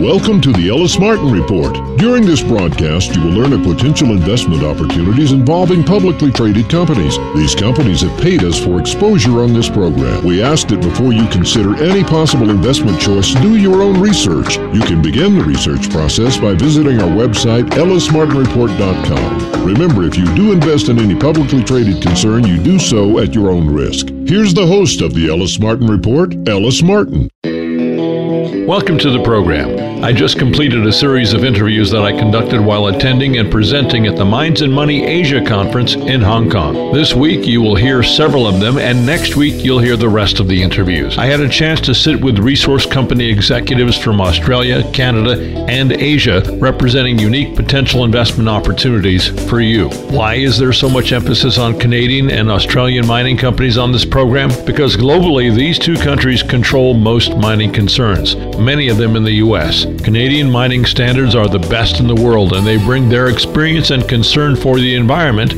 Welcome to the Ellis Martin Report. During this broadcast, you will learn of potential investment opportunities involving publicly traded companies. These companies have paid us for exposure on this program. We ask that before you consider any possible investment choice, do your own research. You can begin the research process by visiting our website, ellismartinreport.com. Remember, if you do invest in any publicly traded concern, you do so at your own risk. Here's the host of the Ellis Martin Report, Ellis Martin. Welcome to the program. I just completed a series of interviews that I conducted while attending and presenting at the Mines and Money Asia Conference in Hong Kong. This week you will hear several of them, and next week you'll hear the rest of the interviews. I had a chance to sit with resource company executives from Australia, Canada, and Asia representing unique potential investment opportunities for you. Why is there so much emphasis on Canadian and Australian mining companies on this program? Because globally, these two countries control most mining concerns many of them in the U.S. Canadian mining standards are the best in the world, and they bring their experience and concern for the environment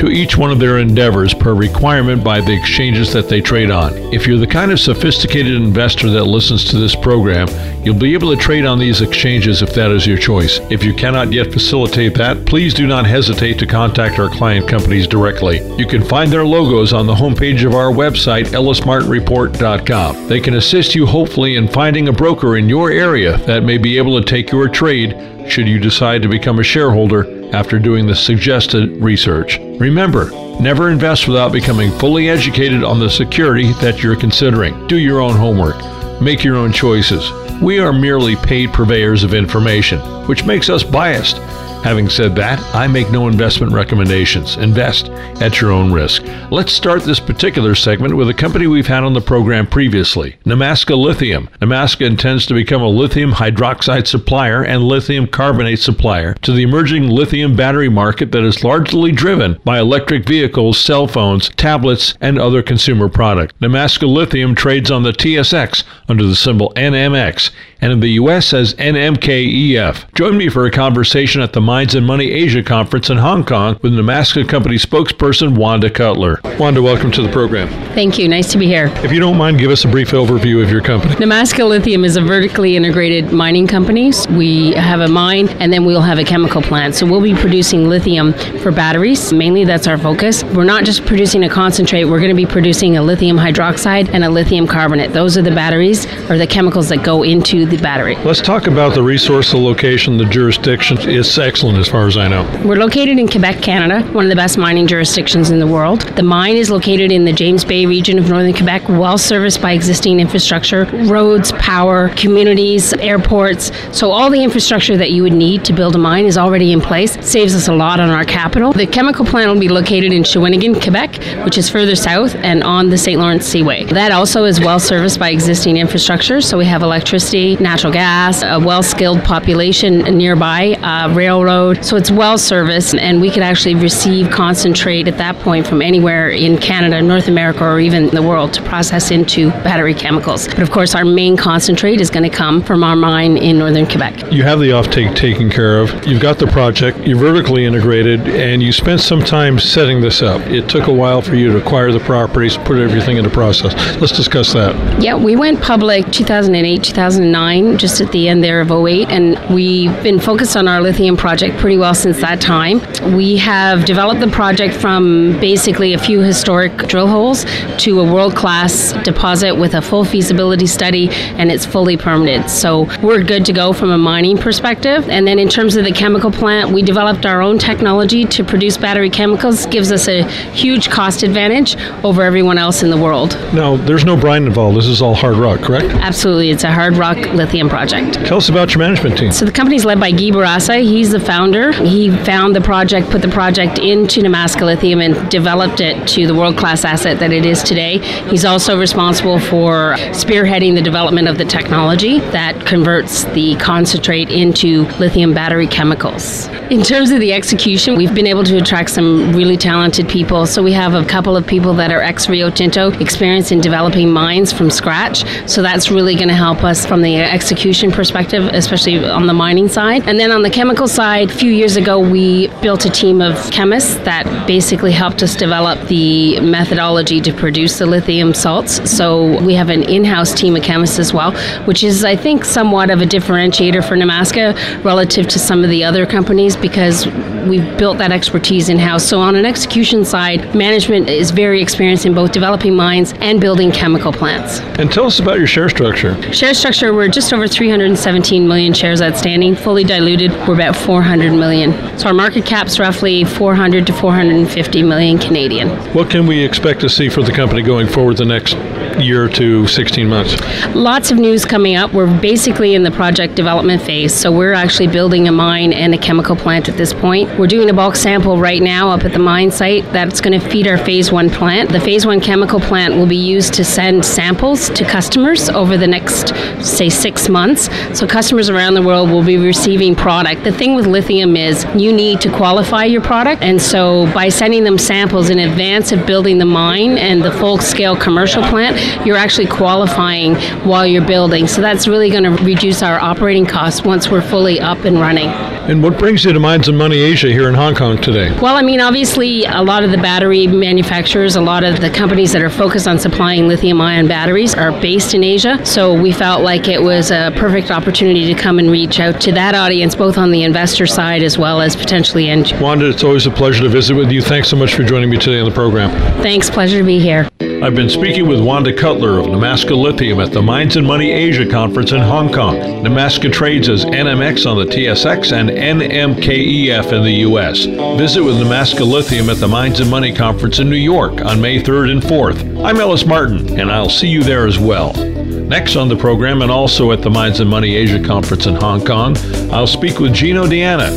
to each one of their endeavors per requirement by the exchanges that they trade on. If you're the kind of sophisticated investor that listens to this program, you'll be able to trade on these exchanges if that is your choice. If you cannot yet facilitate that, please do not hesitate to contact our client companies directly. You can find their logos on the homepage of our website, ellismartinreport.com. They can assist you hopefully in finding a broker in your area that may be able to take your trade should you decide to become a shareholder after doing the suggested research. Remember, never invest without becoming fully educated on the security that you're considering. Do your own homework. Make your own choices. We are merely paid purveyors of information, which makes us biased. Having said that, I make no investment recommendations. Invest at your own risk. Let's start this particular segment with a company we've had on the program previously, Nemaska Lithium. Nemaska intends to become a lithium hydroxide supplier and lithium carbonate supplier to the emerging lithium battery market that is largely driven by electric vehicles, cell phones, tablets, and other consumer products. Nemaska Lithium trades on the TSX under the symbol NMX and in the U.S. as NMKEF. Join me for a conversation at the Mines and Money Asia Conference in Hong Kong with Nemaska Company spokesperson Wanda Cutler. Wanda, welcome to the program. Thank you. Nice to be here. If you don't mind, give us a brief overview of your company. Nemaska Lithium is a vertically integrated mining company. We have a mine and then we'll have a chemical plant. So we'll be producing lithium for batteries. Mainly that's our focus. We're not just producing a concentrate, we're going to be producing a lithium hydroxide and a lithium carbonate. Those are the batteries or the chemicals that go into the battery. Let's talk about the resource, the location, the jurisdiction. It's excellent as far as I know. We're located in Quebec, Canada, one of the best mining jurisdictions in the world. The mine is located in the James Bay region of northern Quebec, well serviced by existing infrastructure, roads, power, communities, airports. So all the infrastructure that you would need to build a mine is already in place. Saves us a lot on our capital. The chemical plant will be located in Shawinigan, Quebec, which is further south and on the St. Lawrence Seaway. That also is well serviced by existing infrastructure. So we have electricity, natural gas, a well skilled population nearby, uh, railroad. So it's well serviced, and we could actually receive concentrate at that point from anywhere in Canada, North America, or even the world to process into battery chemicals. But of course, our main concentrate is going to come from our mine in northern Quebec. You have the offtake taken care of. You've got the project. You're vertically integrated, and you spent some time setting this up. It took a while for you to acquire the properties, put everything into process. Let's discuss that. Yeah, we went public 2008, 2009, just at the end there of 08, and we've been focused on our lithium project pretty well since that time. We have developed the project from basically a few historic drill holes to a world class deposit with a full feasibility study, and it's fully permitted. So we're good to go from a mining perspective. And then in terms of the chemical plant, we developed our own technology to produce battery chemicals, gives us a huge cost advantage over everyone else in the world. Now, there's no brine involved. This is all hard rock, correct? Absolutely. It's a hard rock lithium project. Tell us about your management team. So the company's led by Guy Bourassa. He's the founder. He found the project, put the project into Nemaska Lithium, and developed it to the world class asset that it is today. He's also responsible for spearheading the development of the technology that converts the concentrate into lithium battery chemicals. In terms of the execution, we've been able to attract some really talented people. So we have a couple of people that are ex Rio Tinto, experienced in developing mines from scratch. So that's really going to help us from the execution perspective, especially on the mining side. And then on the chemical side, a few years ago, we built a team of chemists that basically helped us develop the methodology to produce the lithium salts. So we have an in house team of chemists as well, which is, I think, somewhat of a differentiator for Nemaska relative to some of the other companies because we've built that expertise in house. So, on an execution side, management is very experienced in both developing mines and building chemical plants. And tell us about your share structure. Share structure, we're just over 317 million shares outstanding. Fully diluted, we're about 400 million. So, our market cap's roughly 400 to 450 million Canadian. What can we expect to see for the company going forward the next year to 16 months? Lots of news coming up. We're basically in the project development phase. So, we're actually building a mine and a chemical plant at this point. We're doing a bulk sample right now up at the mine site that's going to feed our phase one plant. The phase one chemical plant will be used to send samples to customers over the next, say, six months. So customers around the world will be receiving product. The thing with lithium is you need to qualify your product. And so by sending them samples in advance of building the mine and the full scale commercial plant, you're actually qualifying while you're building. So that's really going to reduce our operating costs once we're fully up and running. And what brings you to Mines and Money Asia here in Hong Kong today? Well, I mean, obviously, a lot of the battery manufacturers, a lot of the companies that are focused on supplying lithium ion batteries are based in Asia. So we felt like it was a perfect opportunity to come and reach out to that audience, both on the investor side as well as potentially end. Wanda, it's always a pleasure to visit with you. Thanks so much for joining me today on the program. Thanks, pleasure to be here. I've been speaking with Wanda Cutler of Nemaska Lithium at the Mines and Money Asia Conference in Hong Kong. Nemaska trades as NMX on the TSX and NMKEF in the U.S. Visit with Nemaska Lithium at the Mines and Money Conference in New York on May 3rd and 4th. I'm Ellis Martin, and I'll see you there as well. Next on the program, and also at the Mines and Money Asia Conference in Hong Kong, I'll speak with Gino D'Anna,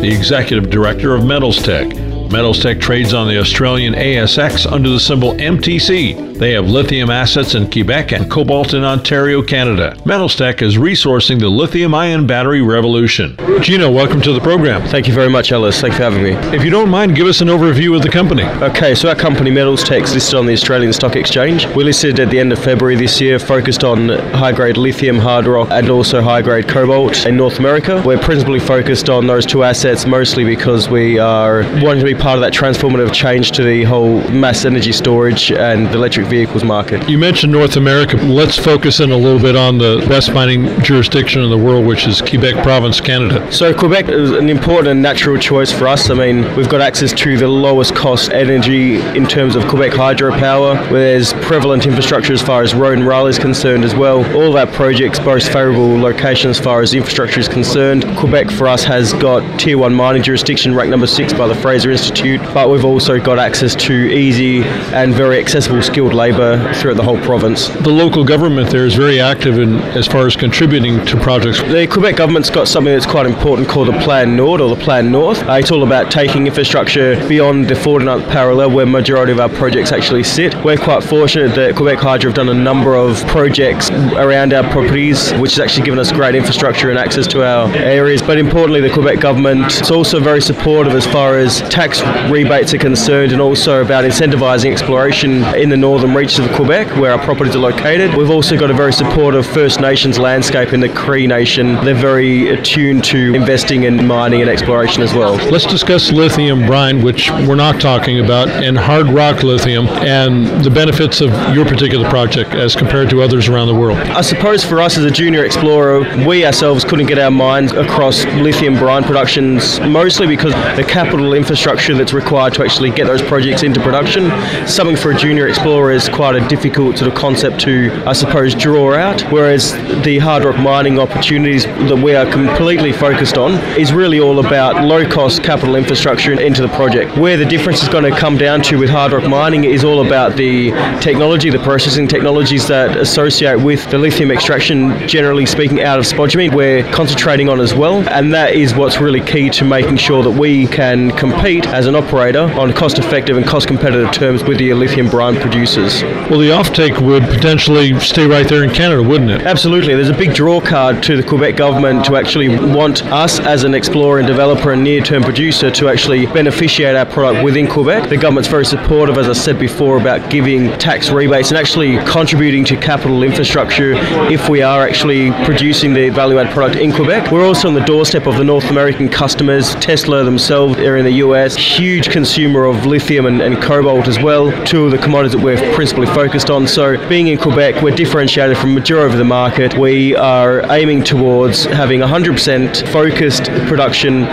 the Executive Director of Metals Tech. Metals Tech trades on the Australian ASX under the symbol MTC. They have lithium assets in Quebec and cobalt in Ontario, Canada. Metals Tech is resourcing the lithium ion battery revolution. Gino, welcome to the program. Thank you very much, Ellis. Thanks for having me. If you don't mind, give us an overview of the company. Okay, so our company Metals Tech is listed on the Australian Stock Exchange. We listed at the end of February this year, focused on high grade lithium, hard rock, and also high grade cobalt in North America. We're principally focused on those two assets mostly because we are wanting to be part of that transformative change to the whole mass energy storage and electric vehicles market. You mentioned North America. Let's focus in a little bit on the best mining jurisdiction in the world, which is Quebec Province, Canada. So Quebec is an important and natural choice for us. I mean, we've got access to the lowest cost energy in terms of Quebec hydropower, where there's prevalent infrastructure as far as road and rail is concerned as well. All of our projects boast favourable location as far as infrastructure is concerned. Quebec for us has got tier one mining jurisdiction, ranked number six by the Fraser Institute, but we've also got access to easy and very accessible skilled labour throughout the whole province. The local government there is very active in as far as contributing to projects. The Quebec government's got something that's quite important called the Plan Nord or the Plan North. Uh, it's all about taking infrastructure beyond the 49th parallel where majority of our projects actually sit. We're quite fortunate that Quebec Hydro have done a number of projects around our properties, which has actually given us great infrastructure and access to our areas. But importantly, the Quebec government is also very supportive as far as tax rebates are concerned and also about incentivising exploration in the northern reaches of Quebec where our properties are located. We've also got a very supportive First Nations landscape in the Cree Nation. They're very attuned to investing in mining and exploration as well. Let's discuss lithium brine, which we're not talking about, and hard rock lithium and the benefits of your particular project as compared to others around the world. I suppose for us as a junior explorer, we ourselves couldn't get our minds across lithium brine productions, mostly because the capital infrastructure that's required to actually get those projects into production. Something for a junior explorer is quite a difficult sort of concept to, I suppose, draw out. Whereas the hard rock mining opportunities that we are completely focused on is really all about low cost capital infrastructure into the project. Where the difference is going to come down to with hard rock mining is all about the technology, the processing technologies that associate with the lithium extraction, generally speaking, out of spodumene. We're concentrating on as well, and that is what's really key to making sure that we can compete as an operator on cost effective and cost competitive terms with the lithium brine producers. Well, the offtake would potentially stay right there in Canada, wouldn't it? Absolutely. There's a big draw card to the Quebec government to actually want us as an explorer and developer and near term producer to actually beneficiate our product within Quebec. The government's very supportive, as I said before, about giving tax rebates and actually contributing to capital infrastructure if we are actually producing the value add product in Quebec. We're also on the doorstep of the North American customers. Tesla themselves are in the US, huge consumer of lithium and, and cobalt as well, two of the commodities that we're principally focused on. So, being in Quebec, we're differentiated from majority of the market. We are aiming towards having 100% focused production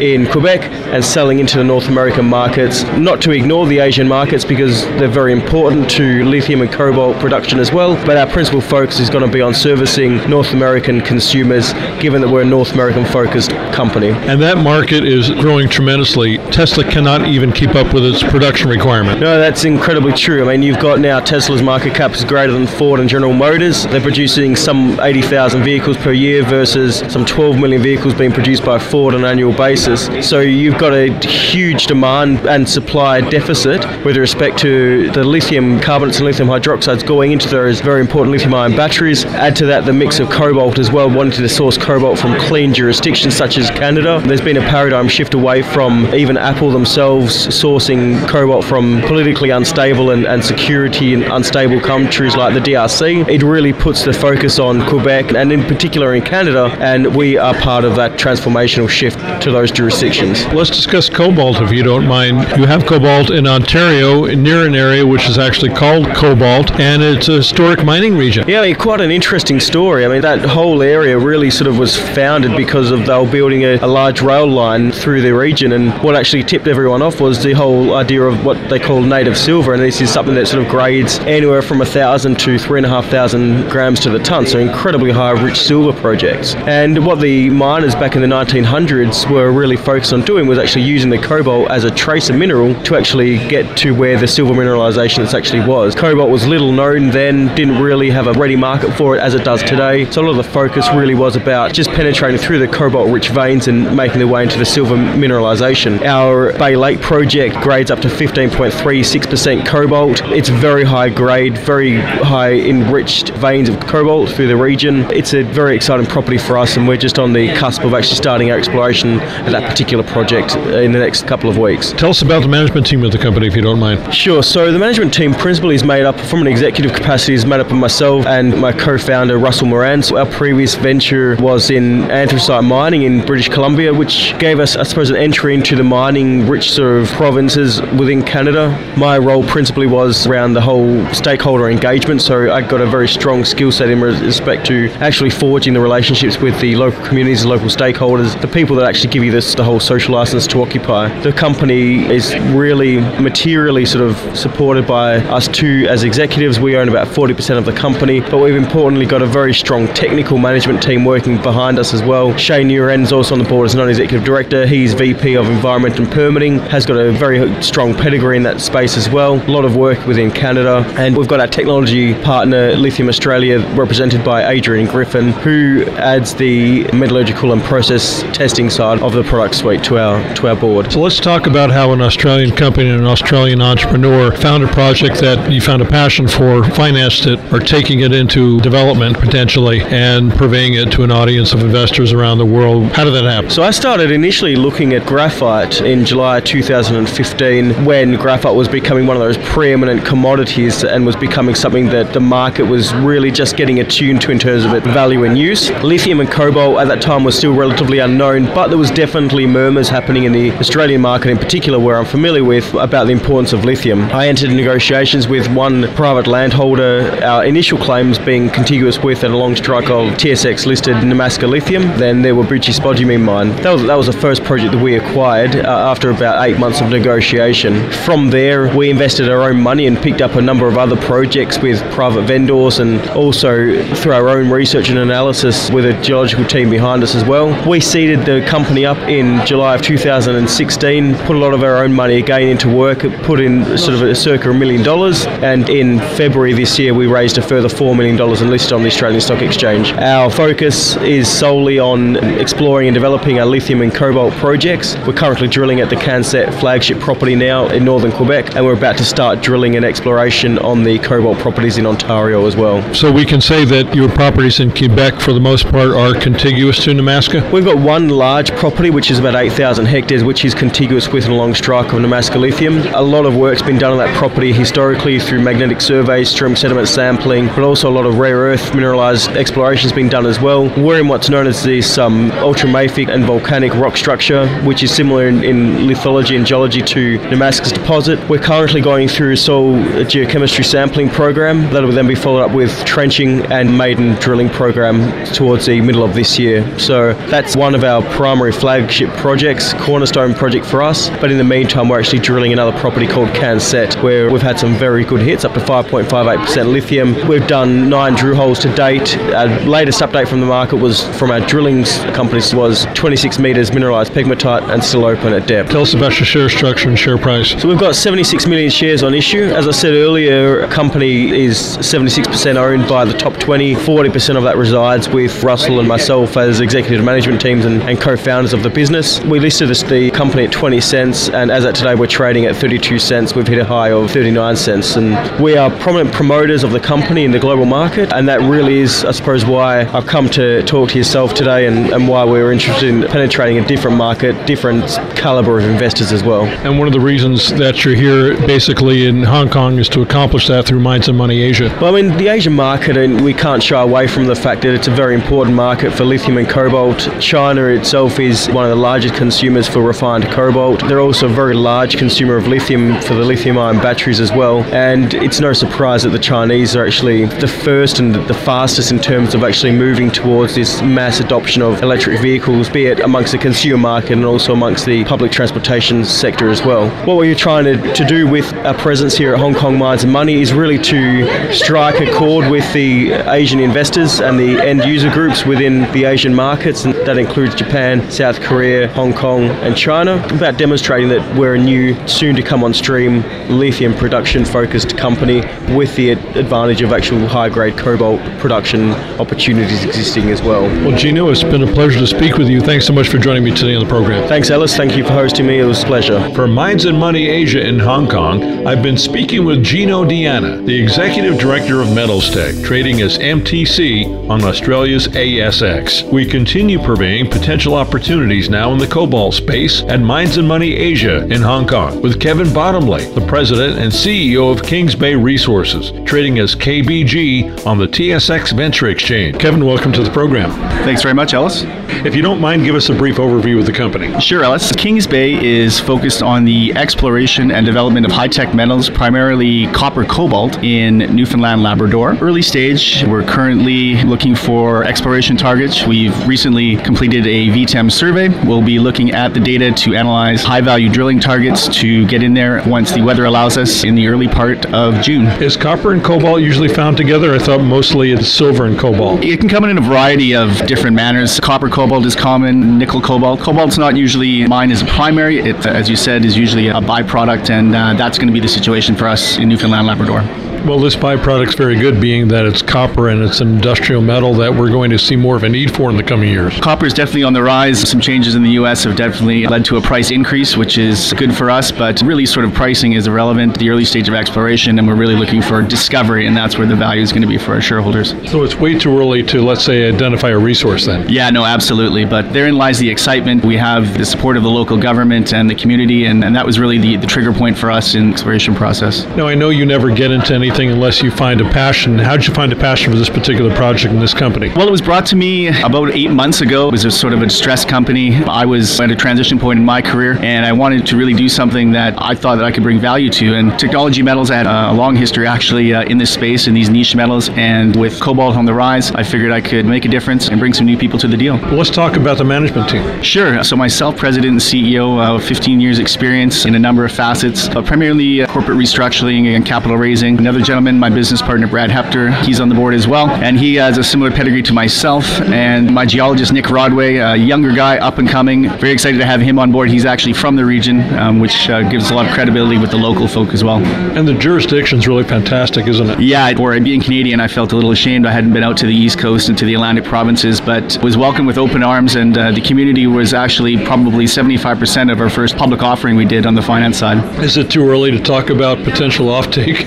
in Quebec and selling into the North American markets. Not to ignore the Asian markets because they're very important to lithium and cobalt production as well, but our principal focus is going to be on servicing North American consumers given that we're a North American focused company. And that market is growing tremendously. Tesla cannot even keep up with its production requirement. No, that's incredibly true. I mean, you've got now Tesla's market cap is greater than Ford and General Motors. They're producing some 80,000 vehicles per year versus some 12 million vehicles being produced by Ford on an annual basis basis. So you've got a huge demand and supply deficit with respect to the lithium carbonates and lithium hydroxides going into those very important lithium ion batteries. Add to that the mix of cobalt as well, wanting to source cobalt from clean jurisdictions such as Canada. There's been a paradigm shift away from even Apple themselves sourcing cobalt from politically unstable and, and security and unstable countries like the DRC. It really puts the focus on Quebec and in particular in Canada, and we are part of that transformational shift to those jurisdictions. Let's discuss cobalt if you don't mind. You have cobalt in Ontario near an area which is actually called Cobalt, and it's a historic mining region. Yeah, quite an interesting story. I mean, that whole area really sort of was founded because of they were building a, a large rail line through the region, and what actually tipped everyone off was the whole idea of what they call native silver, and this is something that sort of grades anywhere from a thousand to three and a half thousand grams to the ton, so incredibly high rich silver projects. And what the miners back in the 1900s were really really focused on doing was actually using the cobalt as a tracer mineral to actually get to where the silver mineralization actually was. Cobalt was little known then, didn't really have a ready market for it as it does today. So a lot of the focus really was about just penetrating through the cobalt rich veins and making their way into the silver mineralization. Our Bay Lake project grades up to 15.36% cobalt. It's very high grade, very high enriched veins of cobalt through the region. It's a very exciting property for us and we're just on the cusp of actually starting our exploration that particular project in the next couple of weeks. Tell us about the management team of the company, if you don't mind. Sure. So the management team principally is made up from an executive capacity is made up of myself and my co-founder Russell Moran. So our previous venture was in anthracite mining in British Columbia, which gave us, I suppose, an entry into the mining rich sort of provinces within Canada. My role principally was around the whole stakeholder engagement. So I got a very strong skill set in respect to actually forging the relationships with the local communities, local stakeholders, the people that actually give you the the whole social license to occupy. The company is really materially sort of supported by us two as executives. We own about 40% of the company, but we've importantly got a very strong technical management team working behind us as well. Shane is also on the board as non-executive director. He's VP of Environment and Permitting, has got a very strong pedigree in that space as well. A lot of work within Canada, and we've got our technology partner Lithium Australia, represented by Adrian Griffin, who adds the metallurgical and process testing side of the product suite to our to our board. So let's talk about how an Australian company and an Australian entrepreneur found a project that you found a passion for, financed it, or taking it into development potentially, and purveying it to an audience of investors around the world. How did that happen? So I started initially looking at graphite in July 2015 when graphite was becoming one of those preeminent commodities and was becoming something that the market was really just getting attuned to in terms of its value and use. Lithium and cobalt at that time was still relatively unknown, but there was definitely murmurs happening in the Australian market in particular, where I'm familiar with, about the importance of lithium. I entered negotiations with one private landholder, our initial claims being contiguous with and along strike of TSX listed Nemaska Lithium, then there were Whabouchi spodumene mine. That was, that was the first project that we acquired uh, after about eight months of negotiation. From there, we invested our own money and picked up a number of other projects with private vendors and also through our own research and analysis with a geological team behind us as well. We seeded the company up in July of 2016, put a lot of our own money again into work, put in sort of a circa a million dollars, and in February this year we raised a further $4 million and listed on the Australian Stock Exchange. Our focus is solely on exploring and developing our lithium and cobalt projects. We're currently drilling at the Cancet flagship property now in northern Quebec, and we're about to start drilling and exploration on the cobalt properties in Ontario as well. So we can say that your properties in Quebec, for the most part, are contiguous to Nemaska? We've got one large property, which is about 8,000 hectares, which is contiguous with and along strike of Nemaska Lithium. A lot of work's been done on that property historically through magnetic surveys, stream sediment sampling, but also a lot of rare earth mineralized exploration has been done as well. We're in what's known as this um, ultramafic and volcanic rock structure, which is similar in, in lithology and geology to Nemaska's deposit. We're currently going through a soil geochemistry sampling program that will then be followed up with trenching and maiden drilling program towards the middle of this year. So that's one of our primary flagship projects, cornerstone project for us. But in the meantime, we're actually drilling another property called Cancet, where we've had some very good hits, up to 5.58% lithium. We've done nine drill holes to date. Our latest update from the market was from our drilling companies was 26 metres mineralised pegmatite and still open at depth. Tell us about your share structure and share price. So we've got 76 million shares on issue. As I said earlier, a company is 76% owned by the top 20. 40% of that resides with Russell and myself as executive management teams and, and co-founders of the business. We listed this, the company at 20 cents, and as at today, we're trading at 32 cents. We've hit a high of 39 cents, and we are prominent promoters of the company in the global market, and that really is, I suppose, why I've come to talk to yourself today, and, and why we're interested in penetrating a different market, different caliber of investors as well. And one of the reasons that you're here, basically in Hong Kong, is to accomplish that through Mines and Money Asia. Well, I mean, the Asian market, and we can't shy away from the fact that it's a very important market for lithium and cobalt. China itself is one of the largest consumers for refined cobalt. They're also a very large consumer of lithium for the lithium ion batteries as well. And it's no surprise that the Chinese are actually the first and the fastest in terms of actually moving towards this mass adoption of electric vehicles, be it amongst the consumer market and also amongst the public transportation sector as well. What we're trying to, to do with our presence here at Hong Kong Mines and Money is really to strike a chord with the Asian investors and the end user groups within the Asian markets, and that includes Japan, South Korea, Hong Kong, and China, about demonstrating that we're a new, soon to come on stream, lithium production focused company with the advantage of actual high grade cobalt production opportunities existing as well. Well, Gino, it's been a pleasure to speak with you. Thanks so much for joining me today on the program. Thanks, Ellis. Thank you for hosting me. It was a pleasure. For Mines and Money Asia in Hong Kong, I've been speaking with Gino D'Anna, the Executive Director of Metals Tech, trading as MTC on Australia's ASX. We continue purveying potential opportunities now in the cobalt space at Mines and Money Asia in Hong Kong with Kevin Bottomley, the President and CEO of Kings Bay Resources, trading as KBG on the TSX Venture Exchange. Kevin, welcome to the program. Thanks very much, Ellis. If you don't mind, give us a brief overview of the company. Sure, Ellis. Kings Bay is focused on the exploration and development of high tech metals, primarily copper cobalt, in Newfoundland, Labrador. Early stage, we're currently looking for exploration targets. We've recently completed a VTEM survey. We'll be looking at the data to analyze high value drilling targets to get in there once the weather allows us in the early part of June. Is copper and cobalt usually found together? I thought mostly it's silver and cobalt. It can come in a variety of different manners. Copper cobalt is common, nickel cobalt. Cobalt's not usually mined as a primary. It, as you said, is usually a byproduct, and uh, that's going to be the situation for us in Newfoundland, Labrador. Well, this byproduct's very good, being that it's copper and it's an industrial metal that we're going to see more of a need for in the coming years. Copper is definitely on the rise. Some changes in the U.S. have definitely led to a price increase, which is good for us, but really sort of pricing is irrelevant at the early stage of exploration, and we're really looking for discovery, and that's where the value is going to be for our shareholders. So it's way too early to, let's say, identify a resource then? Yeah, no, absolutely. But therein lies the excitement. We have the support of the local government and the community, and, and that was really the, the trigger point for us in the exploration process. Now, I know you never get into anything unless you find a passion. How did you find a passion for this particular project and this company? Well, it was brought to me about eight months ago. It was a sort of a distressed company. I was at a transition point in my career, and I wanted to really do something that I thought that I could bring value to. And technology metals had a long history actually uh, in this space, in these niche metals. And with cobalt on the rise, I figured I could make a difference and bring some new people to the deal. Well, let's talk about the management team. Sure. So myself, president and CEO, uh, 15 years experience in a number of facets, uh, primarily uh, corporate restructuring and capital raising. Another gentleman, my business partner, Brad Hepter, he's on the board as well. And he has a similar pedigree to myself. And my geologist, Nick Rodway, a younger guy, up and coming. Very excited to have him on board. He's actually from the region, um, which uh, gives a lot of credibility with the local folk as well. And the jurisdiction's really fantastic, isn't it? Yeah, for being Canadian, I felt a little ashamed I hadn't been out to the East Coast and to the Atlantic provinces, but was welcomed with open arms. And uh, the community was actually probably 75% of our first public offering we did on the finance side. Is it too early to talk about potential offtake?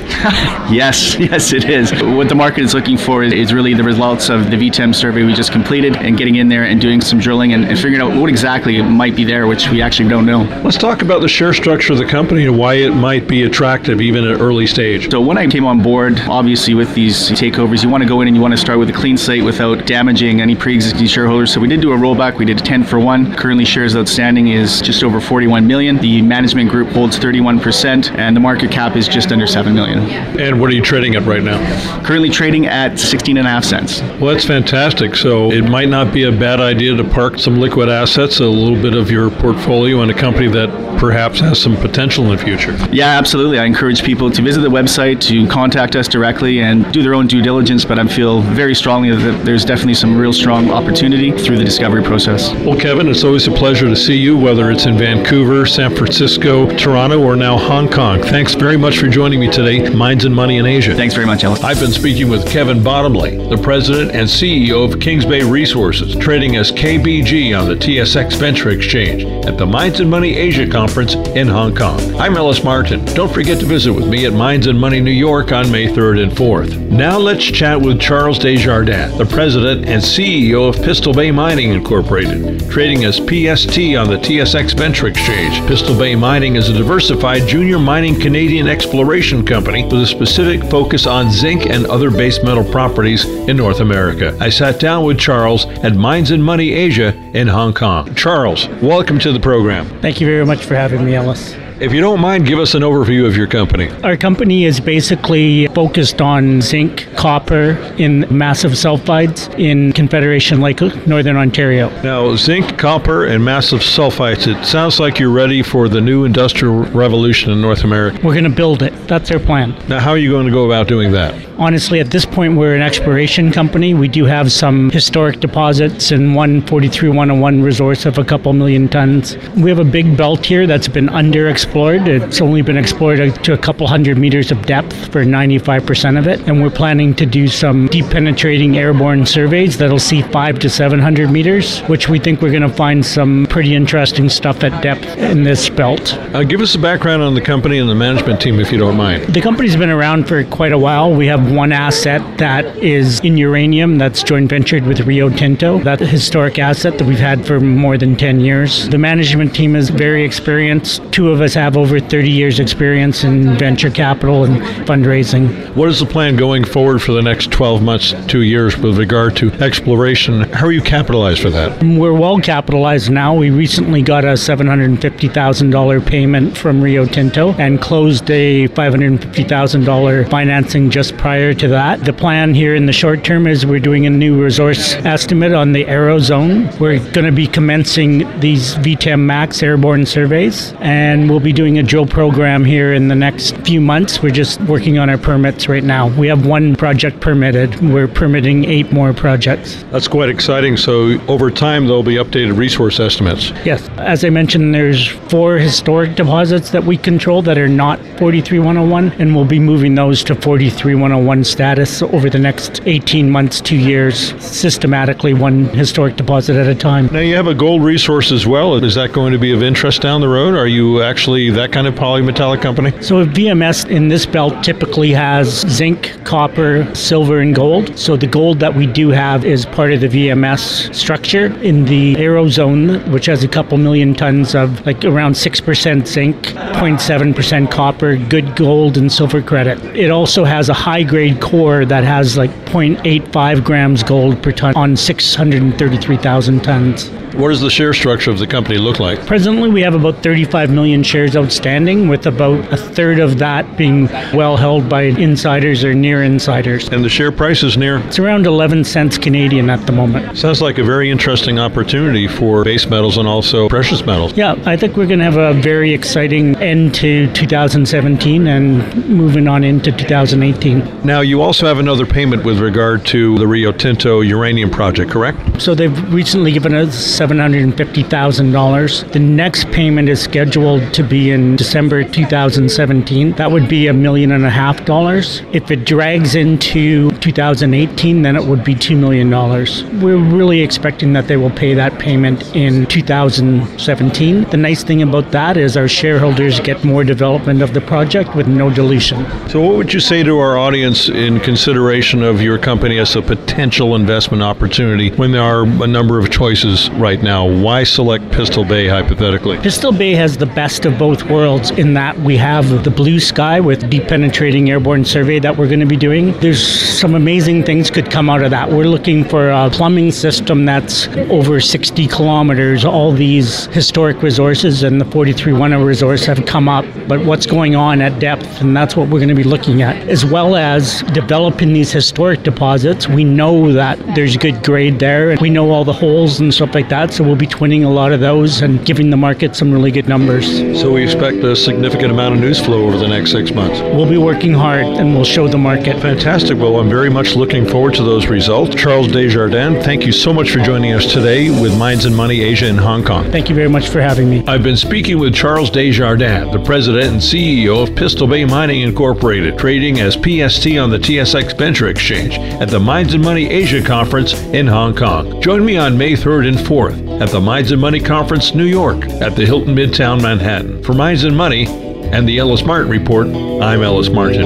yes, yes, it is. What the market is looking for is, is, really the results of the VTEM survey we just completed and getting in there and doing some drilling and, and figuring out what exactly might be there, which we actually don't know. Let's talk about the share structure of the company and why it might be attractive even at early stage. So when I came on board, obviously with these takeovers, you want to go in and you want to start with a clean slate without damaging any pre-existing shareholders. So we did do a rollback. We did a 10 for 1. Currently shares outstanding is just over 41 million. The management group holds 31% and the market cap is just under 7 million. And what are you trading at right now? Currently trading at 16 and a half cents. Well, that's fantastic. So it might not be a bad idea to park some liquid assets, a little bit of your portfolio in a company that perhaps has some potential in the future. Yeah, absolutely. I encourage people to visit the website, to contact us directly, and do their own due diligence. But I feel very strongly that there's definitely some real strong opportunity through the discovery process. Well, Kevin, it's always a pleasure to see you, whether it's in Vancouver, San Francisco, Toronto, or now Hong Kong. Thanks very much for joining me today, Mines and Money in Asia. Thanks very much, Ellis. I've been speaking with Kevin Bottomley, the president and CEO of Kings Bay Resources, trading as KBG on the TSX Venture Exchange at the Mines and Money Asia Conference in Hong Kong. I'm Ellis Martin. Don't forget to visit with me at Mines and Money New York on May 3rd and 4th. Now let's chat with Charles Desjardins, the president and CEO of Pistol Bay Mining Incorporated, trading as PST on the TSX Venture Exchange. Pistol Bay Mining is a diversified junior mining Canadian exploration company with a specific focus on zinc and other base metal properties in North America. I sat down with Charles at Mines and Money Asia in Hong Kong. Charles, welcome to the program. Thank you very much for having me, Ellis. If you don't mind, give us an overview of your company. Our company is basically focused on zinc, copper in massive sulfides in Confederation Lake, Northern Ontario. Now, zinc, copper, and massive sulfides, it sounds like you're ready for the new industrial revolution in North America. We're going to build it. That's our plan. Now, how are you going to go about doing that? Honestly, at this point, we're an exploration company. We do have some historic deposits and one 43101 resource of a couple million tons. We have a big belt here that's been underexplored. It's only been explored to a couple hundred meters of depth for 95% of it. And we're planning to do some deep penetrating airborne surveys that'll see five to 700 meters, which we think we're going to find some pretty interesting stuff at depth in this belt. Uh, give us a background on the company and the management team, if you don't mind. The company's been around for quite a while. We have one asset that is in uranium that's joint ventured with Rio Tinto. That historic asset that we've had for more than 10 years. The management team is very experienced. Two of us have over 30 years experience in venture capital and fundraising. What is the plan going forward for the next 12 months, two years with regard to exploration? How are you capitalized for that? We're well capitalized now. We recently got a $750,000 payment from Rio Tinto and closed a $550,000 financing just prior to that. The plan here in the short term is we're doing a new resource estimate on the Arrow Zone. We're going to be commencing these VTEM Max airborne surveys, and we'll be doing a drill program here in the next few months. We're just working on our permits right now. We have one project permitted. We're permitting eight more projects. That's quite exciting. So over time, there'll be updated resource estimates. Yes. As I mentioned, there's four historic deposits that we control that are not 43101, and we'll be moving those to 43101 status over the next 18 months, two years, systematically, one historic deposit at a time. Now, you have a gold resource as well. Is that going to be of interest down the road? Are you actually that kind of polymetallic company? So, a VMS in this belt typically has zinc, copper, silver, and gold. So, the gold that we do have is part of the VMS structure. In the Arrow zone, which has a couple million tons of like around 6% zinc, 0.7% copper, good gold and silver credit. It also has a high grade core that has like 0.85 grams gold per ton on 633,000 tons. What does the share structure of the company look like? Presently, we have about 35 million shares outstanding, with about a third of that being well held by insiders or near insiders. And the share price is near? It's around 11 cents Canadian at the moment. Sounds like a very interesting opportunity for base metals and also precious metals. Yeah, I think we're going to have a very exciting end to 2017 and moving on into 2018. Now, you also have another payment with regard to the Rio Tinto uranium project, correct? So they've recently given us $750,000. The next payment is scheduled to be in December 2017. That would be a million and a half dollars. If it drags into 2018, then it would be $2 million. We're really expecting that they will pay that payment in 2017. The nice thing about that is our shareholders get more development of the project with no dilution. So, what would you say to our audience in consideration of your company as a potential investment opportunity when there are a number of choices right now? Why select Pistol Bay hypothetically? Pistol Bay has the best of both worlds in that we have the blue sky with deep penetrating airborne survey that we're going to be doing. There's some amazing things could come out of that. We're looking for a plumbing system that's over 60 kilometers. All these historic resources and the 43-1 resource have come up, but what's going on at depth, and that's what we're going to be looking at, as well as developing these historic deposits. We know that there's good grade there, and we know all the holes and stuff like that, so we'll be twinning a lot of those and giving the market some really good numbers. So we expect a significant amount of news flow over the next six months. We'll be working hard and we'll show the market. Fantastic. Well, I'm very much looking forward to those results. Charles Desjardins, thank you so much for joining us today with Mines and Money Asia in Hong Kong. Thank you very much for having me. I've been speaking with Charles Desjardins, the president and CEO of Pistol Bay Mining Incorporated, trading as PST on the TSX Venture Exchange at the Mines and Money Asia Conference in Hong Kong. Join me on May 3rd and 4th at the Mines and Money Conference, New York, at the Hilton Midtown Manhattan. For Mines and Money and the Ellis Martin Report, I'm Ellis Martin.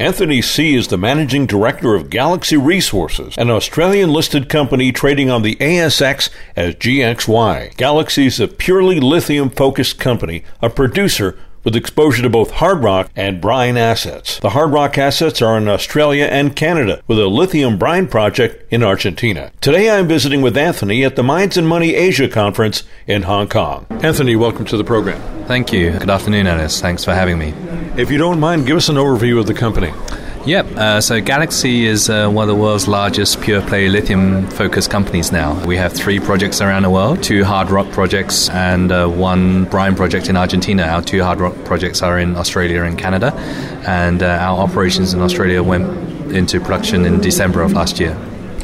Anthony Tse. is the managing director of Galaxy Resources, an Australian listed company trading on the ASX as GXY. Galaxy is a purely lithium focused company, a producer with exposure to both hard rock and brine assets. The hard rock assets are in Australia and Canada, with a lithium brine project in Argentina. Today I'm visiting with Anthony at the Mines and Money Asia Conference in Hong Kong. Anthony, welcome to the program. Thank you. Good afternoon, Ellis. Thanks for having me. If you don't mind, give us an overview of the company. Yep. Uh, so Galaxy is uh, one of the world's largest pure play lithium focused companies now. We have three projects around the world two hard rock projects and uh, one brine project in Argentina. Our two hard rock projects are in Australia and Canada, and uh, our operations in Australia went into production in December of last year.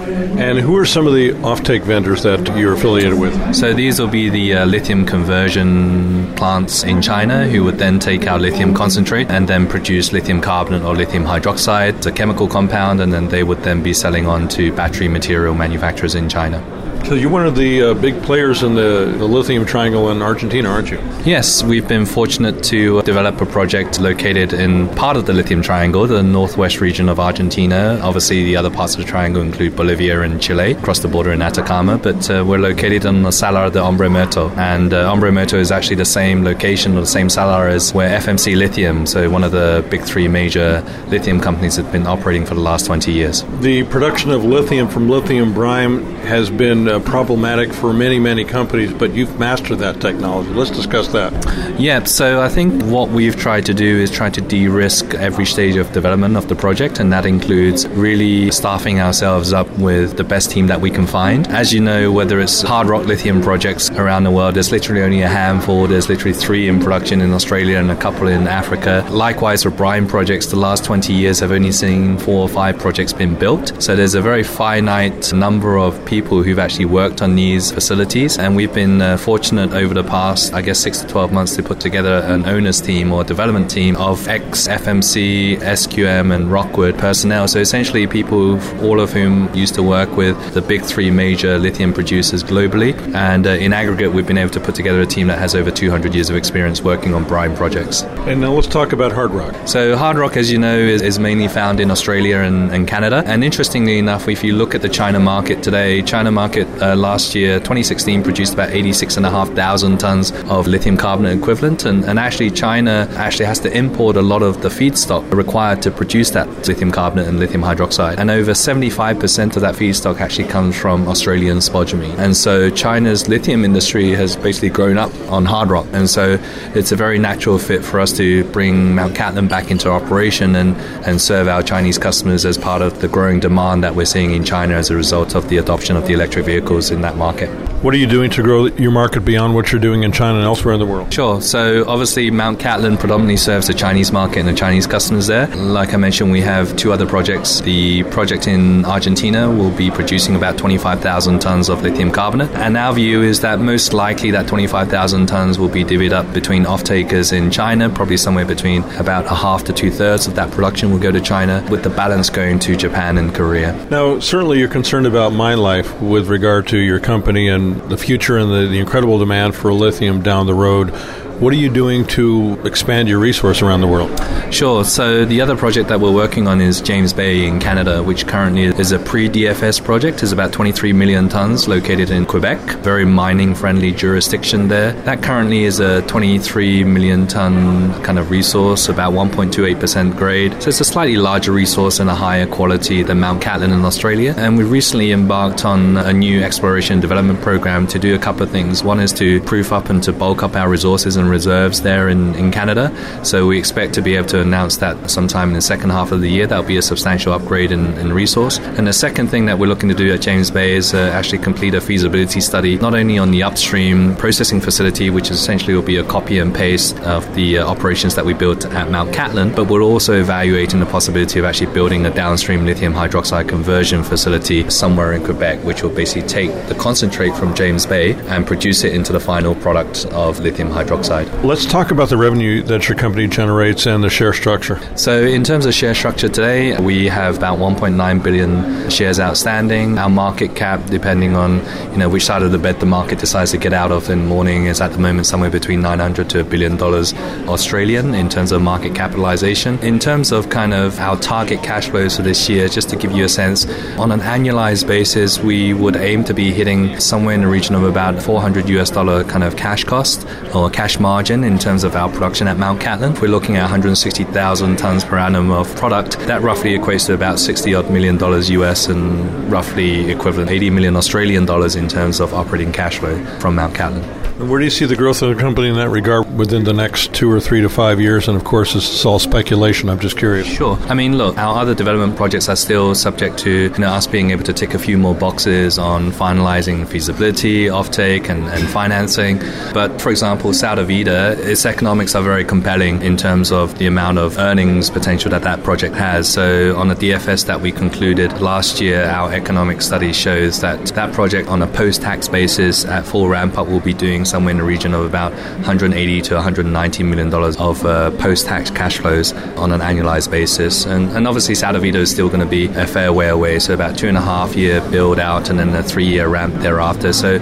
And who are some of the offtake vendors that you're affiliated with? So these will be the uh, lithium conversion plants in China who would then take our lithium concentrate and then produce lithium carbonate or lithium hydroxide, a chemical compound, and then they would then be selling on to battery material manufacturers in China. So you're one of the uh, big players in the, the, lithium triangle in Argentina, aren't you? Yes, we've been fortunate to develop a project located in part of the lithium triangle, the northwest region of Argentina. Obviously, the other parts of the triangle include Bolivia and Chile, across the border in Atacama, but uh, we're located on the Salar de Hombre Muerto. And uh, Hombre Muerto is actually the same location or the same salar as where FMC Lithium, so one of the big three major lithium companies, have been operating for the last 20 years. The production of lithium from lithium brine has been uh, problematic for many, many companies, but you've mastered that technology. Let's discuss that. Yeah, so I think what we've tried to do is try to de risk every stage of development of the project, and that includes really staffing ourselves up with the best team that we can find. As you know, whether it's hard rock lithium projects around the world, there's literally only a handful. There's literally three in production in Australia and a couple in Africa. Likewise, for brine projects, the last 20 years have only seen four or five projects been built. So there's a very finite number of people who've actually worked on these facilities, and we've been uh, fortunate over the past, I guess, six to 12 months to put together an owners team or development team of ex FMC, SQM, and Rockwood personnel. So essentially, people, all of whom used to work with the big three major lithium producers globally. And uh, in aggregate, we've been able to put together a team that has over 200 years of experience working on brine projects. And now let's talk about hard rock. So, hard rock, as you know, is, is mainly found in Australia and, and, Canada. And interestingly enough, if you look at the China market today, China market uh, last year, 2016, produced about 86,500 tons of lithium carbonate equivalent. And, and actually, China actually has to import a lot of the feedstock required to produce that lithium carbonate and lithium hydroxide. And over 75% of that feedstock actually comes from Australian spodumene. And so China's lithium industry has basically grown up on hard rock. And so it's a very natural fit for us to bring Mount Cattlin back into operation and, and serve our Chinese customers as part of the growing demand that we're seeing in China as a result of the adoption of the electric vehicles in that market. What are you doing to grow your market beyond what you're doing in China and elsewhere in the world? Sure. So obviously Mount Cattlin predominantly serves the Chinese market and the Chinese customers there. Like I mentioned, we have two other projects. The project in Argentina will be producing about 25,000 tons of lithium carbonate. And our view is that most likely that 25,000 tons will be divvied up between off-takers in China, probably somewhere between about a half to two thirds of that production will go to China, with the balance going to Japan and Korea. Now, certainly you're concerned about mine life with regard to your company and the future and the, the incredible demand for lithium down the road. What are you doing to expand your resource around the world? Sure. So the other project that we're working on is James Bay in Canada, which currently is a pre-DFS project. is about 23 million tons, located in Quebec. Very mining-friendly jurisdiction there. That currently is a 23 million ton kind of resource, about 1.28% grade. So it's a slightly larger resource and a higher quality than Mount Cattlin in Australia. And we recently embarked on a new exploration development program to do a couple of things. One is to proof up and to bulk up our resources and and reserves there in, in Canada. So we expect to be able to announce that sometime in the second half of the year. That'll be a substantial upgrade in, in resource. And the second thing that we're looking to do at James Bay is uh, actually complete a feasibility study, not only on the upstream processing facility, which essentially will be a copy and paste of the uh, operations that we built at Mount Cattlin, but we're also evaluating the possibility of actually building a downstream lithium hydroxide conversion facility somewhere in Quebec, which will basically take the concentrate from James Bay and produce it into the final product of lithium hydroxide side. Let's talk about the revenue that your company generates and the share structure. So, in terms of share structure today, we have about 1.9 billion shares outstanding. Our market cap, depending on you know which side of the bed the market decides to get out of in the morning, is at the moment somewhere between 900 to a billion dollars Australian in terms of market capitalization. In terms of kind of our target cash flows for this year, just to give you a sense, on an annualized basis, we would aim to be hitting somewhere in the region of about 400 US dollar kind of cash cost or cash margin in terms of our production at Mount Cattlin. We're looking at 160,000 tons per annum of product. That roughly equates to about 60 odd million dollars US and roughly equivalent 80 million Australian dollars in terms of operating cash flow from Mount Cattlin. And where do you see the growth of the company in that regard within the next two or three to five years? And of course, this is all speculation. I'm just curious. Sure. I mean, look, our other development projects are still subject to you know, us being able to tick a few more boxes on finalizing feasibility, offtake, and, and financing. But for example, Sal de Its economics are very compelling in terms of the amount of earnings potential that that project has. So on the DFS that we concluded last year, our economic study shows that that project on a post-tax basis at full ramp up will be doing somewhere in the region of about 180 to 190 million dollars of uh, post-tax cash flows on an annualized basis. And, and obviously, Vida is still going to be a fair way away, so about two and a half year build out and then a three year ramp thereafter. So,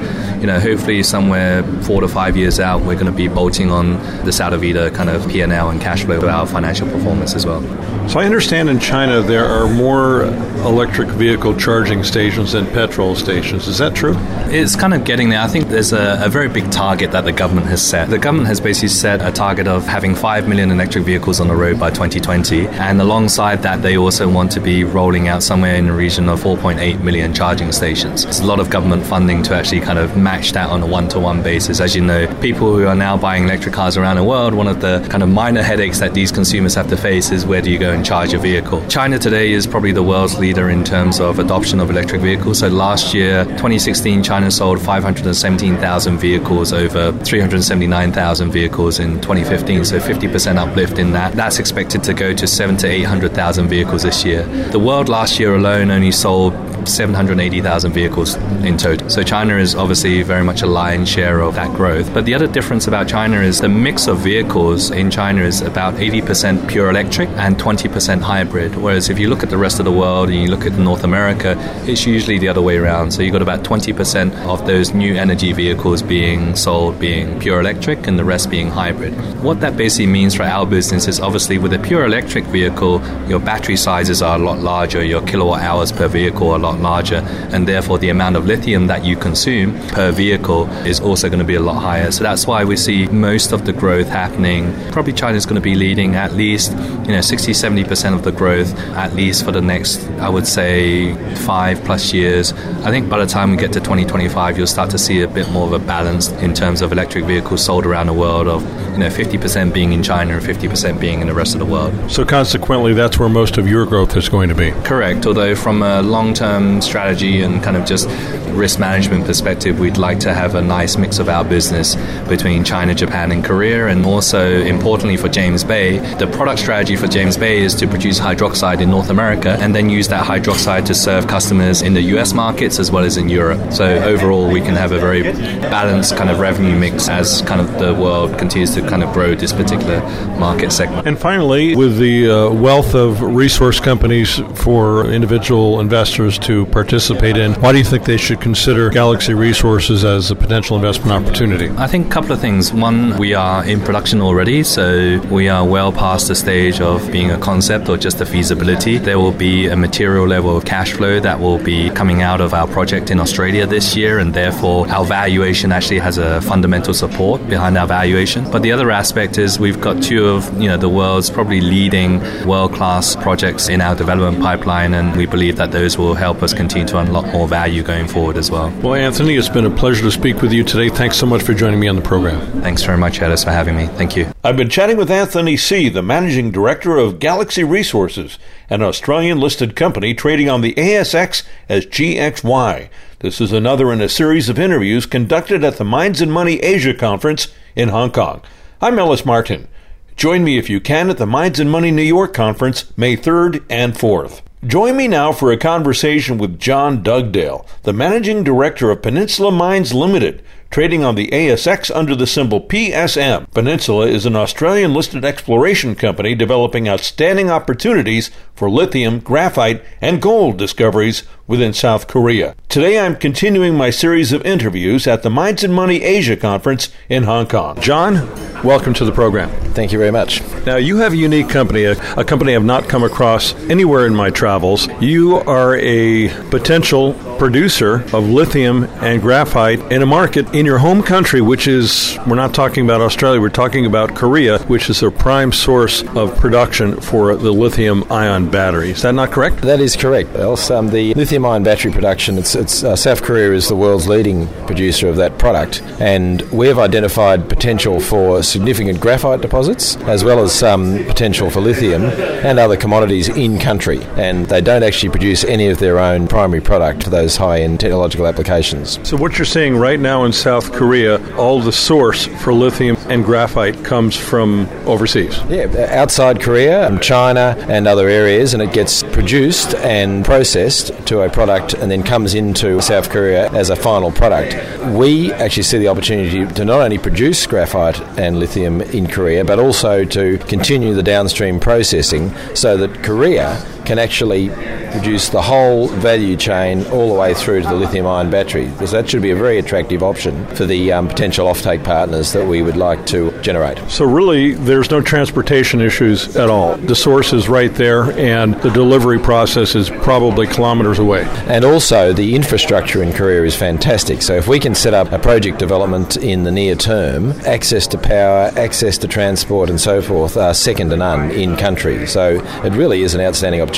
you know, hopefully somewhere four to five years out, we're going to be bolting on the Sal de Vida kind of P&L and cash flow to our financial performance as well. So I understand in China there are more electric vehicle charging stations than petrol stations. Is that true? It's kind of getting there. I think there's a, a very big target that the government has set. The government has basically set a target of having 5 million electric vehicles on the road by 2020. And alongside that, they also want to be rolling out somewhere in the region of 4.8 million charging stations. There's a lot of government funding to actually kind of match that on a one to one basis. As you know, people who are now buying electric cars around the world, one of the kind of minor headaches that these consumers have to face is where do you go and charge your vehicle? China today is probably the world's leader in terms of adoption of electric vehicles. So last year, 2016, China sold 517,000 vehicles over 379,000 vehicles in 2015, so 50% uplift in that. That's expected to go to seven to 800,000 vehicles this year. The world last year alone only sold 780,000 vehicles in total. So China is obviously very much a lion's share of that growth. But the other difference about China is the mix of vehicles in China is about 80% pure electric and 20% hybrid. Whereas if you look at the rest of the world and you look at North America, it's usually the other way around. So you've got about 20% of those new energy vehicles being sold being pure electric and the rest being hybrid. What that basically means for our business is obviously with a pure electric vehicle, your battery sizes are a lot larger, your kilowatt hours per vehicle are a lot larger, and therefore the amount of lithium that you consume per vehicle is also going to be a lot higher. So that's why we see most of the growth happening. Probably China is going to be leading at least, you know, 60, 70% of the growth at least for the next, I would say, five plus years. I think by the time we get to 2025, you'll start to see a bit more of a balance in terms of electric vehicles sold around the world of, you know, 50% being in China and 50% being in the rest of the world. So consequently, that's where most of your growth is going to be. Correct. Although from a long-term strategy and kind of just risk management perspective, we'd like to have a nice mix of our business between China, Japan, and Korea. And also, importantly for James Bay, the product strategy for James Bay is to produce hydroxide in North America and then use that hydroxide to serve customers in the US markets as well as in Europe. So overall, we can have a very balanced kind of revenue mix as kind of the world continues to kind of grow this particular market segment. And finally, with the uh, wealth of resource companies for individual investors to participate in, why do you think they should consider Galaxy Resources as a potential investment opportunity? I think a couple of things. One, we are in production already, so we are well past the stage of being a concept or just a feasibility. There will be a material level of cash flow that will be coming out of our project in Australia this year, and therefore our valuation actually has a fundamental support behind our valuation. But the other aspect is we've got two of you know the world's probably leading world-class projects in our development pipeline, and we believe that those will help us continue to unlock more value going forward as well. Well, Anthony, it's been a pleasure to speak with you today. Thanks so much for joining me on the program. Thanks very much, Ellis, for having me. Thank you. I've been chatting with Anthony Tse, the managing director of Galaxy Resources, an Australian listed company trading on the ASX as GXY. This is another in a series of interviews conducted at the Mines and Money Asia Conference in Hong Kong. I'm Ellis Martin. Join me if you can at the Mines and Money New York Conference May 3rd and 4th. Join me now for a conversation with John Dugdale, the managing director of Peninsula Mines Limited, trading on the ASX under the symbol PSM. Peninsula is an Australian listed exploration company developing outstanding opportunities for lithium, graphite, and gold discoveries within South Korea. Today I'm continuing my series of interviews at the Mines and Money Asia Conference in Hong Kong. John, welcome to the program. Thank you very much. Now, you have a unique company, a, a company I've not come across anywhere in my travels. You are a potential producer of lithium and graphite in a market in your home country, which is, we're not talking about Australia, we're talking about Korea, which is a prime source of production for the lithium ion battery. Is that not correct? That is correct. Ellis, um, the lithium ion battery production, it's, it's uh, South Korea is the world's leading producer of that product, and we have identified potential for significant graphite deposits as well as some potential for lithium and other commodities in country. And they don't actually produce any of their own primary product for those high end technological applications. So, what you're seeing right now in South Korea, all the source for lithium and graphite comes from overseas? Yeah, outside Korea, from China and other areas, and it gets produced and processed to a product and then comes into South Korea as a final product. We actually see the opportunity to not only produce graphite and lithium in Korea, but also to continue the downstream processing so that Korea can actually produce the whole value chain all the way through to the lithium ion battery. Because that should be a very attractive option for the um, potential offtake partners that we would like to generate. So, really, there's no transportation issues at all. The source is right there, and the delivery process is probably kilometers away. And also, the infrastructure in Korea is fantastic. So, if we can set up a project development in the near term, access to power, access to transport, and so forth are second to none in country. So, it really is an outstanding opportunity.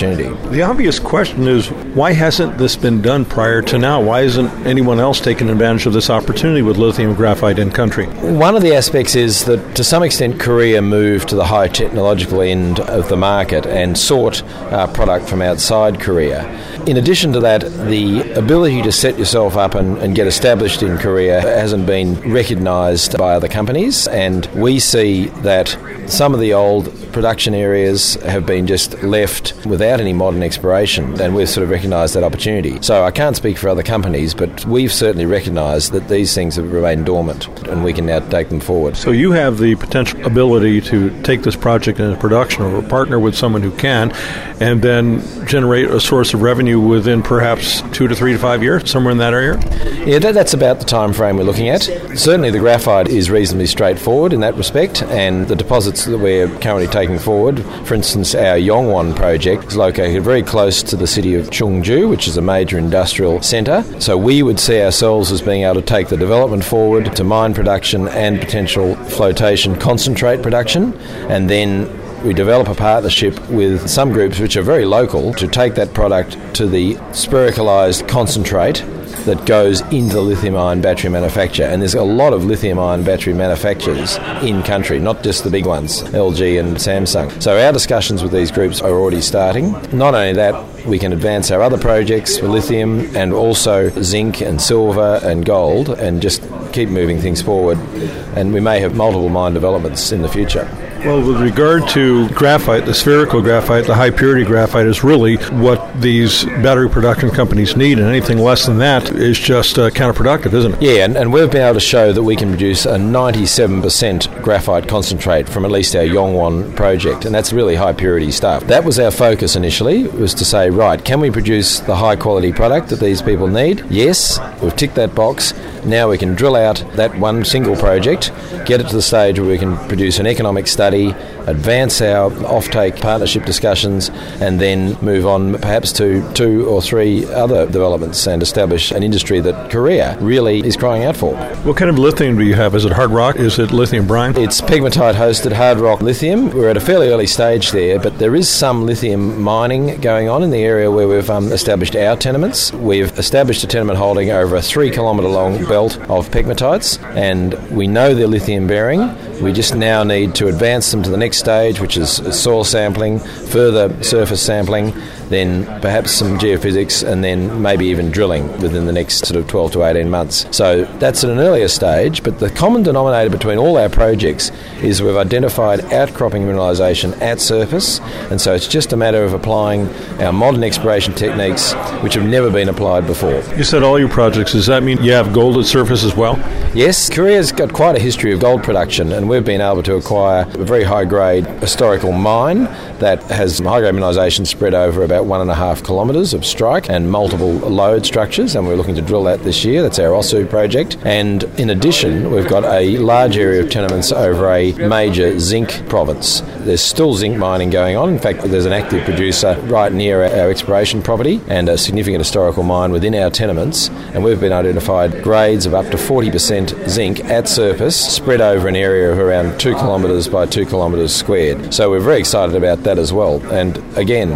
The obvious question is why hasn't this been done prior to now? Why isn't anyone else taking advantage of this opportunity with lithium graphite in country? One of the aspects is that to some extent Korea moved to the high technological end of the market and sought uh, product from outside Korea. In addition to that, the ability to set yourself up and, and get established in Korea hasn't been recognised by other companies, and we see that some of the old production areas have been just left without any modern exploration and we've sort of recognised that opportunity. So I can't speak for other companies, but we've certainly recognised that these things have remained dormant, and we can now take them forward. So you have the potential ability to take this project into production or partner with someone who can, and then generate a source of revenue within perhaps two to three to five years, somewhere in that area? Yeah, that, that's about the time frame we're looking at. Certainly the graphite is reasonably straightforward in that respect, and the deposits that we're currently taking forward, for instance, our Yongwon project located very close to the city of Chungju, which is a major industrial centre. So we would see ourselves as being able to take the development forward to mine production and potential flotation concentrate production, and then we develop a partnership with some groups which are very local to take that product to the spiricalized concentrate that goes into lithium ion battery manufacture. And there's a lot of lithium ion battery manufacturers in country, not just the big ones, LG and Samsung. So our discussions with these groups are already starting. Not only that, we can advance our other projects for lithium and also zinc and silver and gold and just keep moving things forward. And we may have multiple mine developments in the future. Well, with regard to graphite, the spherical graphite, the high purity graphite is really what these battery production companies need, and anything less than that is just uh, counterproductive, isn't it? Yeah, and, and we've been able to show that we can produce a 97% graphite concentrate from at least our Yongwon project, and that's really high purity stuff. That was our focus initially, was to say, right, can we produce the high quality product that these people need? Yes, we've ticked that box. Now we can drill out that one single project, get it to the stage where we can produce an economic study, advance our offtake partnership discussions, and then move on perhaps to two or three other developments and establish an industry that Korea really is crying out for. What kind of lithium do you have? Is it hard rock? Is it lithium brine? It's pegmatite hosted hard rock lithium. We're at a fairly early stage there, but there is some lithium mining going on in the area where we've um, established our tenements. We've established a tenement holding over a three kilometre long belt of pegmatites, and we know they're lithium bearing. We just now need to advance them to the next stage, which is soil sampling, further surface sampling, then perhaps some geophysics, and then maybe even drilling within the next sort of 12 to 18 months. So that's at an earlier stage, but the common denominator between all our projects is we've identified outcropping mineralisation at surface, and so it's just a matter of applying our modern exploration techniques, which have never been applied before. You said all your projects. Does that mean you have gold at surface as well? Yes, Korea's got quite a history of gold production, and we've been able to acquire a very high grade historical mine that has high grade mineralisation spread over about one and a half kilometres of strike and multiple lode structures, and we're looking to drill that this year. That's our Osu project. And in addition, we've got a large area of tenements over a major zinc province. There's still zinc mining going on. In fact, there's an active producer right near our exploration property and a significant historical mine within our tenements, and we've been identified grades of up to 40% zinc at surface spread over an area of around two kilometres by two kilometres squared. So we're very excited about that as well. And again,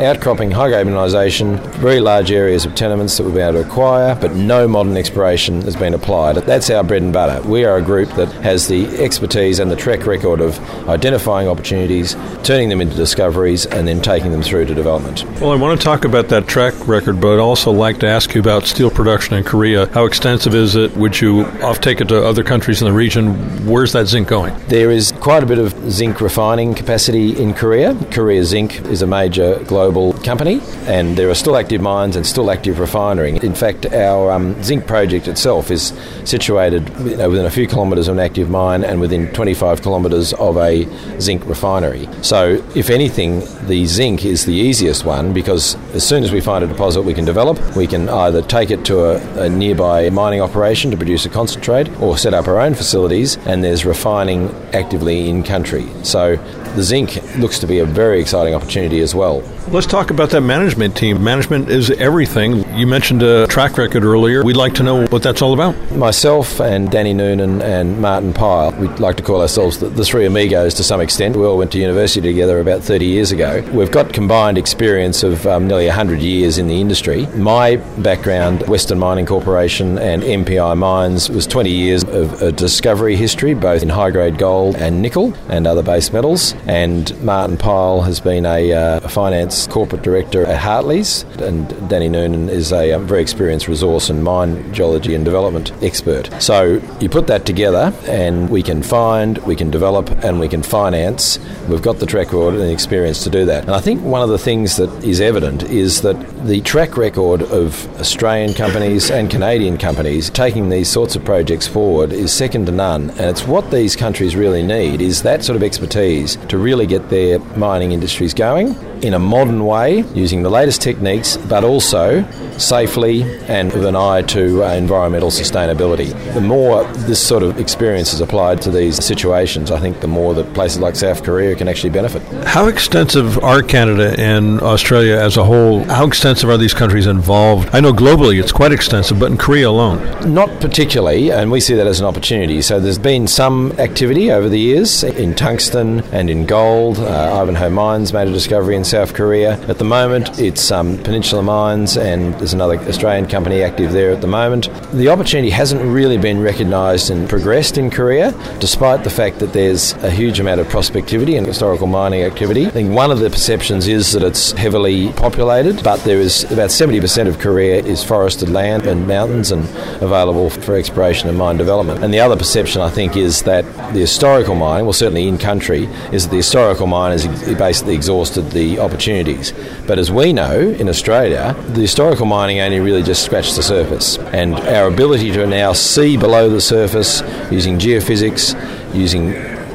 outcropping high grade very large areas of tenements that we've been able to acquire, but no modern exploration has been applied. That's our bread and butter. We are a group that has the expertise and the track record of identifying opportunities, turning them into discoveries, and then taking them through to development. Well, I want to talk about that track record, but I'd also like to ask you about steel production in Korea. How extensive is it? Would you offtake it to other countries in the region? Where's that zinc going? There is quite a bit of zinc refining capacity in Korea. Korea Zinc is a major global global company, and there are still active mines and still active refinery. In fact, our um, zinc project itself is situated you know, within a few kilometres of an active mine and within 25 kilometres of a zinc refinery. So, if anything, the zinc is the easiest one because as soon as we find a deposit we can develop, we can either take it to a, a nearby mining operation to produce a concentrate or set up our own facilities, and there's refining actively in country. So, the zinc looks to be a very exciting opportunity as well. Let's talk about that management team. Management is everything. You mentioned a track record earlier. We'd like to know what that's all about. Myself and Danny Noonan and Martin Pyle, we'd like to call ourselves the, the, three amigos to some extent. We all went to university together about 30 years ago. We've got combined experience of um, nearly 100 years in the industry. My background, Western Mining Corporation and MPI Mines, was 20 years of a discovery history, both in high grade gold and nickel and other base metals. And Martin Pyle has been a, uh, finance corporate director at Hartleys, and Danny Noonan is a um, very experienced resource and mine geology and development expert. So you put that together, and we can find, we can develop, and we can finance. We've got the track record and the experience to do that. And I think one of the things that is evident is that the track record of Australian companies and Canadian companies taking these sorts of projects forward is second to none. And it's what these countries really need is that sort of expertise to really get their mining industries going in a modern way, using the latest techniques, but also safely and with an eye to uh, environmental sustainability. The more this sort of experience is applied to these situations, I think the more that places like South Korea can actually benefit. How extensive are Canada and Australia as a whole? How extensive are these countries involved? I know globally it's quite extensive, but in Korea alone? Not particularly, and we see that as an opportunity. So there's been some activity over the years in tungsten and in gold. Uh, Ivanhoe Mines made a discovery in South Korea. At the moment, it's um, Peninsula Mines, and there's another Australian company active there at the moment. The opportunity hasn't really been recognised and progressed in Korea, despite the fact that there's a huge amount of prospectivity and historical mining activity. I think one of the perceptions is that it's heavily populated, but there is about 70% of Korea is forested land and mountains and available for exploration and mine development. And the other perception, I think, is that the historical mining, well, certainly in country, is that the historical mine has basically exhausted the opportunities. But as we know in Australia, the historical mining only really just scratched the surface. And our ability to now see below the surface using geophysics, using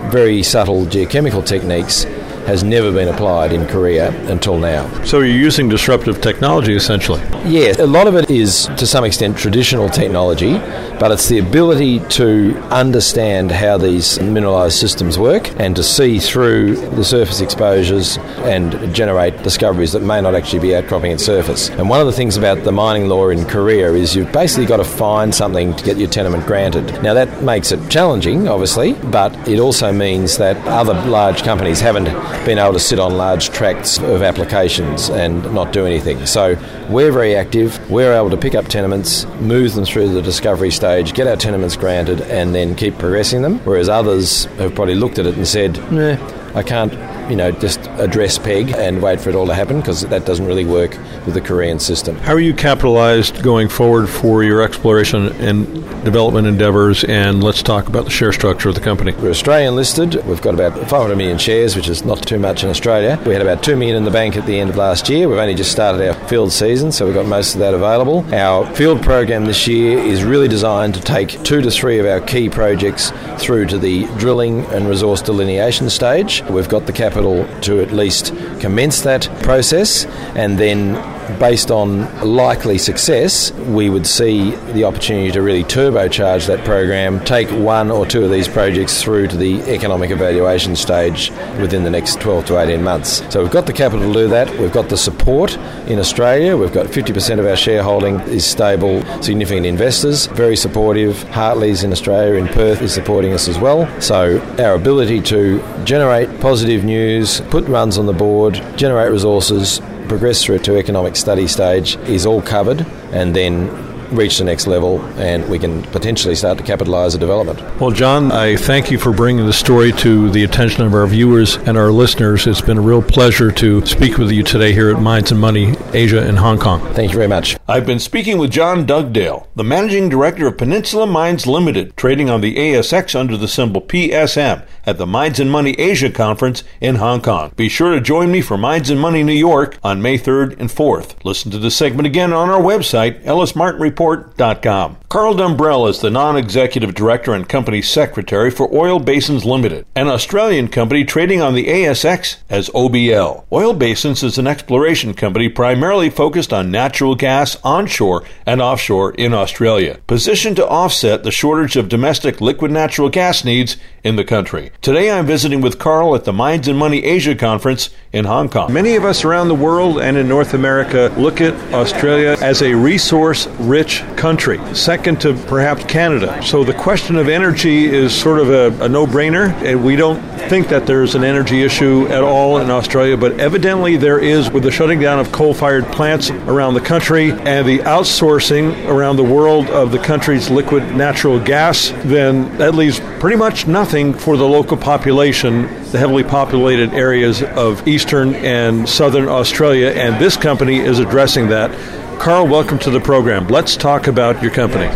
very subtle geochemical techniques has never been applied in Korea until now. So you're using disruptive technology essentially? Yes, a lot of it is to some extent traditional technology, but it's the ability to understand how these mineralized systems work and to see through the surface exposures and generate discoveries that may not actually be outcropping at surface. And one of the things about the mining law in Korea is you've basically got to find something to get your tenement granted. Now that makes it challenging, obviously, but it also means that other large companies haven't been able to sit on large tracts of applications and not do anything. So we're very active. We're able to pick up tenements, move them through the discovery stage, get our tenements granted, and then keep progressing them. Whereas others have probably looked at it and said, nah, I can't you know, just address PEG and wait for it all to happen because that doesn't really work with the Korean system. How are you capitalized going forward for your exploration and development endeavors? And let's talk about the share structure of the company. We're Australian listed. We've got about 500 million shares, which is not too much in Australia. We had about 2 million in the bank at the end of last year. We've only just started our field season, so we've got most of that available. Our field program this year is really designed to take two to three of our key projects through to the drilling and resource delineation stage. We've got the capital capital to at least commence that process and then based on likely success, we would see the opportunity to really turbocharge that program, take one or two of these projects through to the economic evaluation stage within the next 12 to 18 months. So we've got the capital to do that. We've got the support in Australia. We've got 50% of our shareholding is stable, significant investors, very supportive. Hartleys in Australia, in Perth, is supporting us as well. So our ability to generate positive news, put runs on the board, generate resources, progress through to economic study stage is all covered and then reach the next level and we can potentially start to capitalise the development. Well, John, I thank you for bringing the story to the attention of our viewers and our listeners. It's been a real pleasure to speak with you today here at Mines and Money Asia in Hong Kong. Thank you very much. I've been speaking with John Dugdale, the managing director of Peninsula Mines Limited, trading on the ASX under the symbol PSM at the Mines and Money Asia Conference in Hong Kong. Be sure to join me for Mines and Money New York on May 3rd and 4th. Listen to the segment again on our website, ellismartinreport.com. Carl Dumbrell is the non-executive director and company secretary for Oil Basins Limited, an Australian company trading on the ASX as OBL. Oil Basins is an exploration company primarily focused on natural gas onshore and offshore in Australia, positioned to offset the shortage of domestic liquid natural gas needs in the country. Today I'm visiting with Carl at the Mines and Money Asia Conference in Hong Kong. Many of us around the world and in North America look at Australia as a resource rich country, second to perhaps Canada. So the question of energy is sort of a, a no brainer. And we don't think that there's an energy issue at all in Australia, but evidently there is with the shutting down of coal fired plants around the country and the outsourcing around the world of the country's liquid natural gas, then that leaves pretty much nothing for the local population, the heavily populated areas of eastern and southern Australia, and this company is addressing that. Carl, welcome to the program. Let's talk about your company.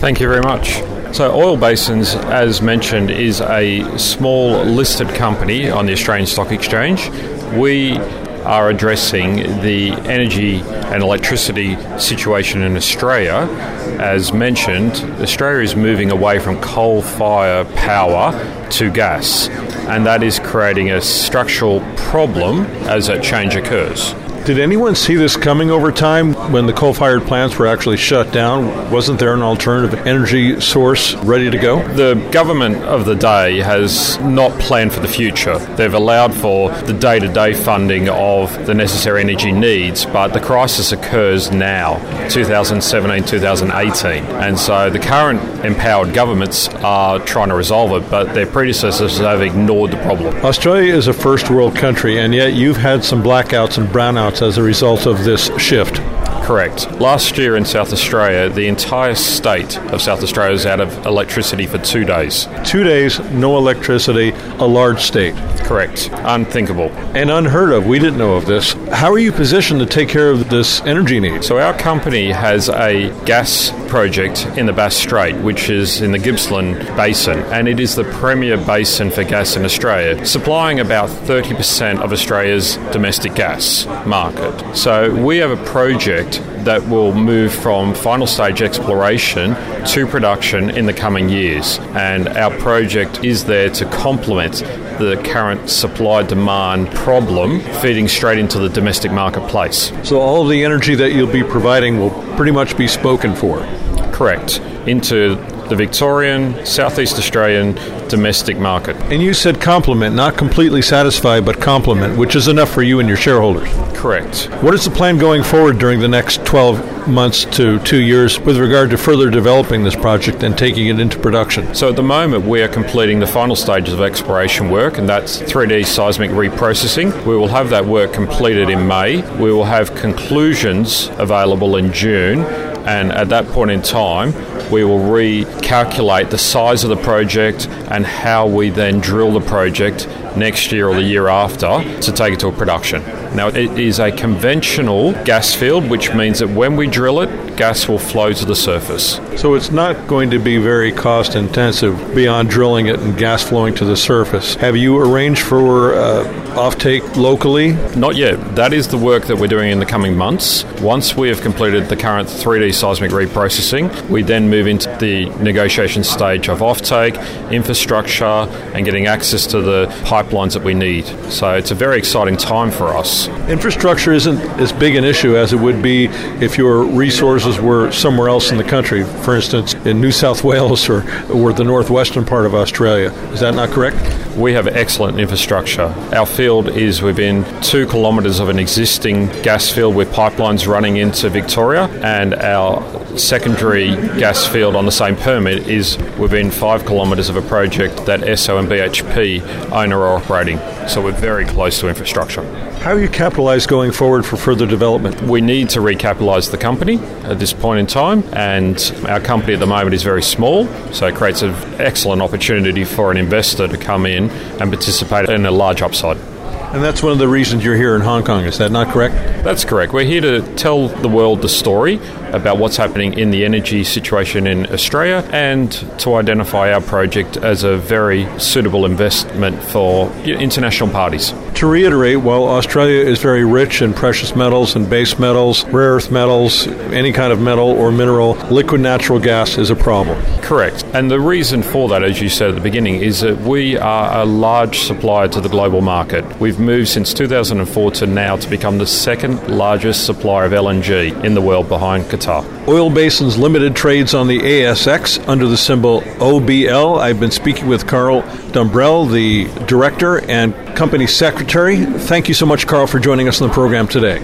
Thank you very much. So, Oil Basins, as mentioned, is a small listed company on the Australian Stock Exchange. We are addressing the energy and electricity situation in Australia. As mentioned, Australia is moving away from coal fire power to gas, and that is creating a structural problem as that change occurs. Did anyone see this coming over time when the coal fired plants were actually shut down? Wasn't there an alternative energy source ready to go? The government of the day has not planned for the future. They've allowed for the day to day funding of the necessary energy needs, but the crisis occurs now, 2017 2018. And so the current empowered governments are trying to resolve it, but their predecessors have ignored the problem. Australia is a first world country, and yet you've had some blackouts and brownouts as a result of this shift. Correct. Last year in South Australia, the entire state of South Australia was out of electricity for two days. Two days, no electricity, a large state. Correct. Unthinkable. And unheard of. We didn't know of this. How are you positioned to take care of this energy need? So, our company has a gas project in the Bass Strait, which is in the Gippsland Basin, and it is the premier basin for gas in Australia, supplying about 30% of Australia's domestic gas market. So, we have a project that will move from final stage exploration to production in the coming years. And our project is there to complement the current supply demand problem feeding straight into the domestic marketplace. So, all of the energy that you'll be providing will pretty much be spoken for? Correct. Into the Victorian, Southeast Australian domestic market. And you said complement, not completely satisfied, but complement, which is enough for you and your shareholders. Correct. What is the plan going forward during the next 12 months to two years with regard to further developing this project and taking it into production? So at the moment, we are completing the final stages of exploration work, and that's 3D seismic reprocessing. We will have that work completed in May. We will have conclusions available in June, and at that point in time, we will recalculate the size of the project and how we then drill the project next year or the year after to take it to a production. Now, it is a conventional gas field, which means that when we drill it, gas will flow to the surface. So it's not going to be very cost intensive beyond drilling it and gas flowing to the surface. Have you arranged for uh, offtake locally? Not yet. That is the work that we're doing in the coming months. Once we have completed the current 3D seismic reprocessing, we then move into the negotiation stage of offtake, infrastructure, and getting access to the pipelines that we need. So it's a very exciting time for us. Infrastructure isn't as big an issue as it would be if your resources were somewhere else in the country, for instance, in New South Wales or, or the northwestern part of Australia. Is that not correct? We have excellent infrastructure. Our field is within two kilometres of an existing gas field with pipelines running into Victoria, and our secondary gas field on the same permit is within five kilometres of a project that Esso and BHP own or are operating. So we're very close to infrastructure. How are you capitalized going forward for further development? We need to recapitalise the company at this point in time, and our company at the moment is very small, so it creates an excellent opportunity for an investor to come in and participate in a large upside. And that's one of the reasons you're here in Hong Kong, is that not correct? That's correct. We're here to tell the world the story about what's happening in the energy situation in Australia and to identify our project as a very suitable investment for international parties. To reiterate, while Australia is very rich in precious metals and base metals, rare earth metals, any kind of metal or mineral, liquid natural gas is a problem. Correct. And the reason for that, as you said at the beginning, is that we are a large supplier to the global market. We've moved since 2004 to now to become the second largest supplier of LNG in the world behind Qatar. Oil Basins Limited trades on the ASX under the symbol OBL. I've been speaking with Carl Dumbrell, the director and company secretary. Thank you so much, Carl, for joining us on the program today.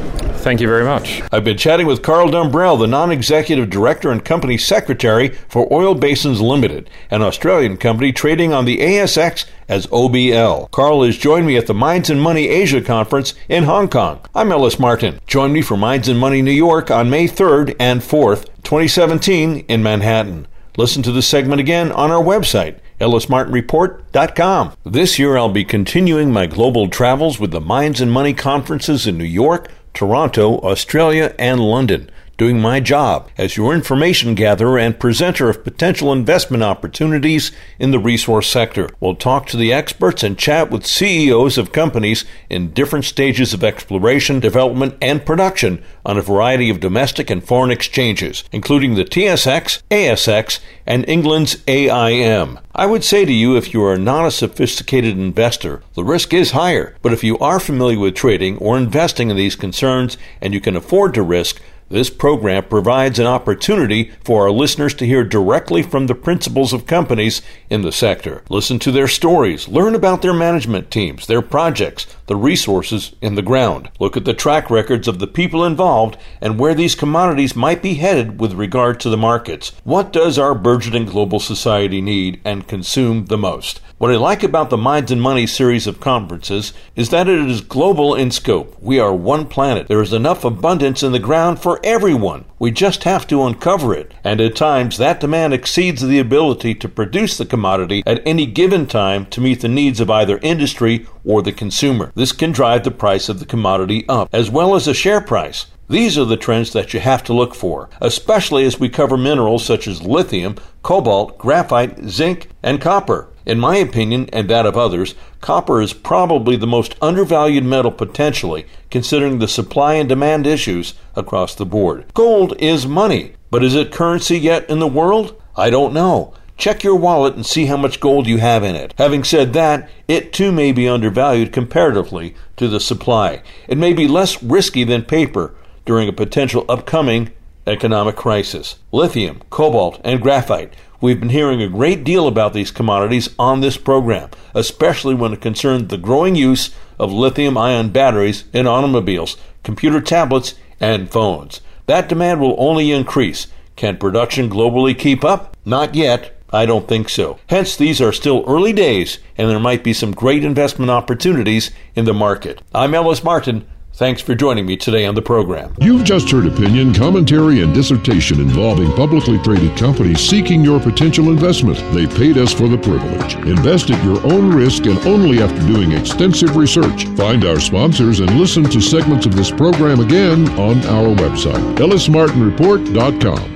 Thank you very much. I've been chatting with Carl Dumbrell, the non executive director and company secretary for Oil Basins Limited, an Australian company trading on the ASX as OBL. Carl has joined me at the Mines and Money Asia Conference in Hong Kong. I'm Ellis Martin. Join me for Mines and Money New York on May 3rd and 4th, 2017 in Manhattan. Listen to this segment again on our website, ellismartinreport.com. This year I'll be continuing my global travels with the Mines and Money conferences in New York, Toronto, Australia, and London doing my job as your information gatherer and presenter of potential investment opportunities in the resource sector. We'll talk to the experts and chat with CEOs of companies in different stages of exploration, development, and production on a variety of domestic and foreign exchanges, including the TSX, ASX, and England's AIM. I would say to you, if you are not a sophisticated investor, the risk is higher. But if you are familiar with trading or investing in these concerns and you can afford to risk, this program provides an opportunity for our listeners to hear directly from the principals of companies in the sector. Listen to their stories, learn about their management teams, their projects, the resources in the ground. Look at the track records of the people involved and where these commodities might be headed with regard to the markets. What does our burgeoning global society need and consume the most? What I like about the Mines and Money series of conferences is that it is global in scope. We are one planet. There is enough abundance in the ground for everyone. We just have to uncover it. And at times, that demand exceeds the ability to produce the commodity at any given time to meet the needs of either industry or the consumer. This can drive the price of the commodity up, as well as the share price. These are the trends that you have to look for, especially as we cover minerals such as lithium, cobalt, graphite, zinc, and copper. In my opinion, and that of others, copper is probably the most undervalued metal potentially, considering the supply and demand issues across the board. Gold is money, but is it currency yet in the world? I don't know. Check your wallet and see how much gold you have in it. Having said that, it too may be undervalued comparatively to the supply. It may be less risky than paper during a potential upcoming economic crisis. Lithium, cobalt, and graphite We've been hearing a great deal about these commodities on this program, especially when it concerns the growing use of lithium ion batteries in automobiles, computer tablets, and phones. That demand will only increase. Can production globally keep up? Not yet. I don't think so. Hence, these are still early days, and there might be some great investment opportunities in the market. I'm Ellis Martin. Thanks for joining me today on the program. You've just heard opinion, commentary, and dissertation involving publicly traded companies seeking your potential investment. They paid us for the privilege. Invest at your own risk and only after doing extensive research. Find our sponsors and listen to segments of this program again on our website, ellismartinreport.com.